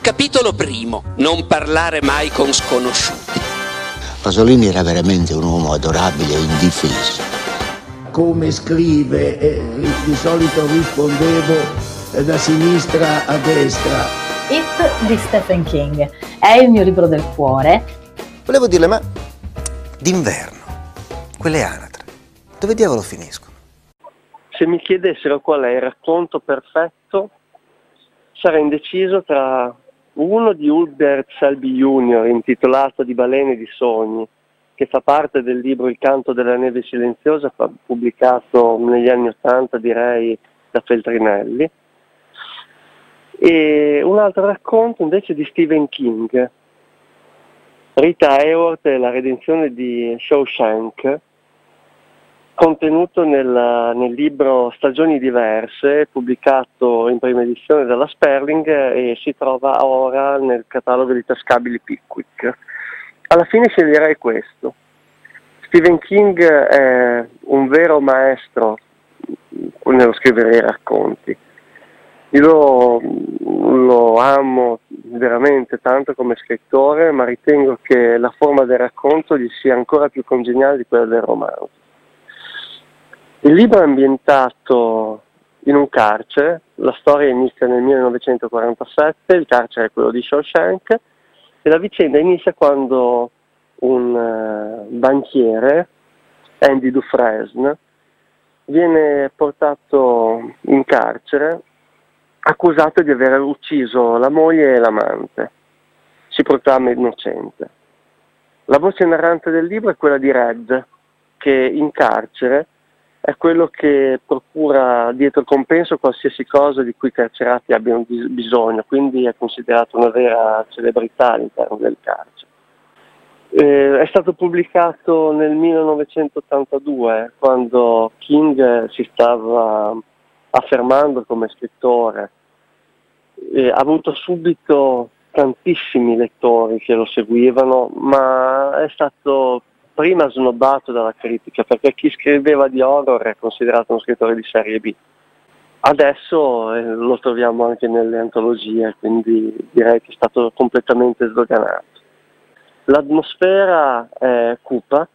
Capitolo primo. Non parlare mai con sconosciuti. Pasolini era veramente un uomo adorabile e indifeso. Come scrive, eh, di solito rispondevo eh, da sinistra a destra. It di Stephen King è il mio libro del cuore. Volevo dirle, ma d'inverno, quelle anatre, dove diavolo finiscono? Se mi chiedessero qual è il racconto perfetto, sarei indeciso tra uno di Hubert Selby Jr. intitolato Di balene di sogni, che fa parte del libro Il canto della neve silenziosa, pubblicato negli anni Ottanta direi da Feltrinelli, e un altro racconto invece di Stephen King, Rita Hayworth e la redenzione di Shawshank, contenuto nel, nel, libro Stagioni diverse, pubblicato in prima edizione dalla Sperling e si trova ora nel catalogo di tascabili Pickwick. Alla fine sceglierei questo. Stephen King è un vero maestro nello scrivere i racconti. Io lo amo veramente tanto come scrittore, ma ritengo che la forma del racconto gli sia ancora più congeniale di quella del romanzo. Il libro è ambientato in un carcere, la storia inizia nel 1947, il carcere è quello di Shawshank e la vicenda inizia quando un uh, banchiere, Andy Dufresne, viene portato in carcere accusato di aver ucciso la moglie e l'amante. Si proclama innocente. La voce narrante del libro è quella di Red, che in carcere è quello che procura dietro il compenso qualsiasi cosa di cui i carcerati abbiano bisogno, quindi è considerato una vera celebrità all'interno del carcere. Eh, è stato pubblicato nel 1982, quando King si stava affermando come scrittore. Eh, ha avuto subito tantissimi lettori che lo seguivano, ma è stato prima snobbato dalla critica perché chi scriveva di horror è considerato uno scrittore di serie B. Adesso eh, lo troviamo anche nelle antologie, quindi direi che è stato completamente sdoganato. L'atmosfera è cupa,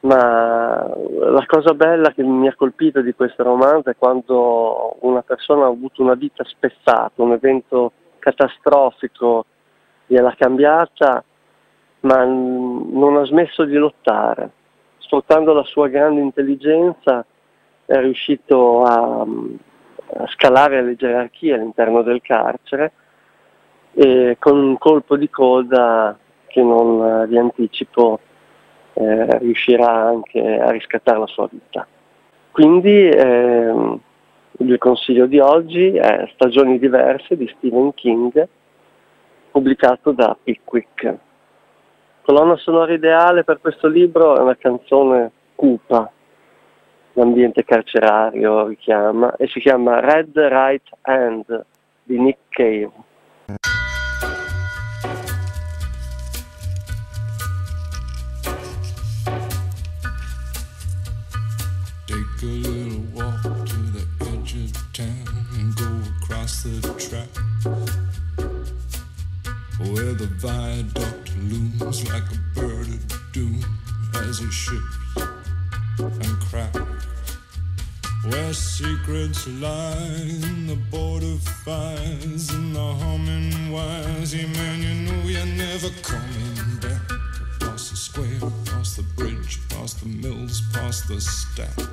ma la cosa bella che mi ha colpito di questo romanzo è quando una persona ha avuto una vita spezzata, un evento catastrofico gliel'ha cambiata ma non ha smesso di lottare. Sfruttando la sua grande intelligenza è riuscito a, a scalare le gerarchie all'interno del carcere e con un colpo di coda che non vi anticipo eh, riuscirà anche a riscattare la sua vita. Quindi eh, il consiglio di oggi è Stagioni diverse di Stephen King, pubblicato da Pickwick colonna sonora ideale per questo libro è una canzone cupa, l'ambiente carcerario richiama, e si chiama Red Right Hand di Nick Cave. And cracks. Where secrets lie in the border fires and the humming wires. Yeah, man, you know you're never coming back. Past the square, past the bridge, past the mills, past the stacks.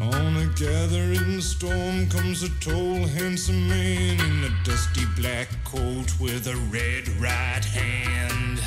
On a gathering storm comes a tall, handsome man in a dusty black coat with a red right hand.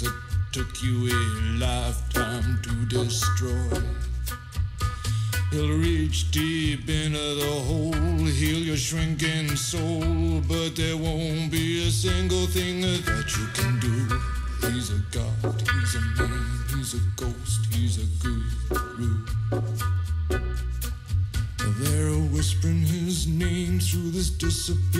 things that took you a lifetime to destroy. He'll reach deep into the hole, heal your shrinking soul, but there won't be a single thing that you can do. He's a god, he's a man, he's a ghost, he's a guru. They're whispering his name through this disappearance.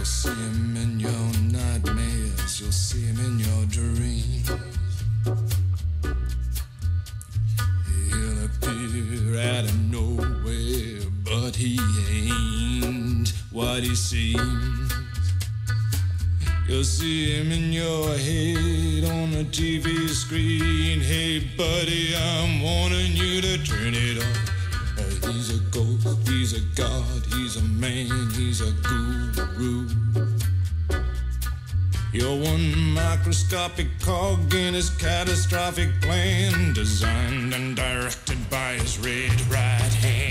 You'll see him in your nightmares, you'll see him in your dreams. He'll appear out of nowhere, but he ain't what he seems. You'll see him in your head on the TV screen. Hey, buddy, I'm warning you to turn it off. He's a ghost, he's a god, he's a man, he's a guru. You're one microscopic cog in his catastrophic plan, designed and directed by his red right hand.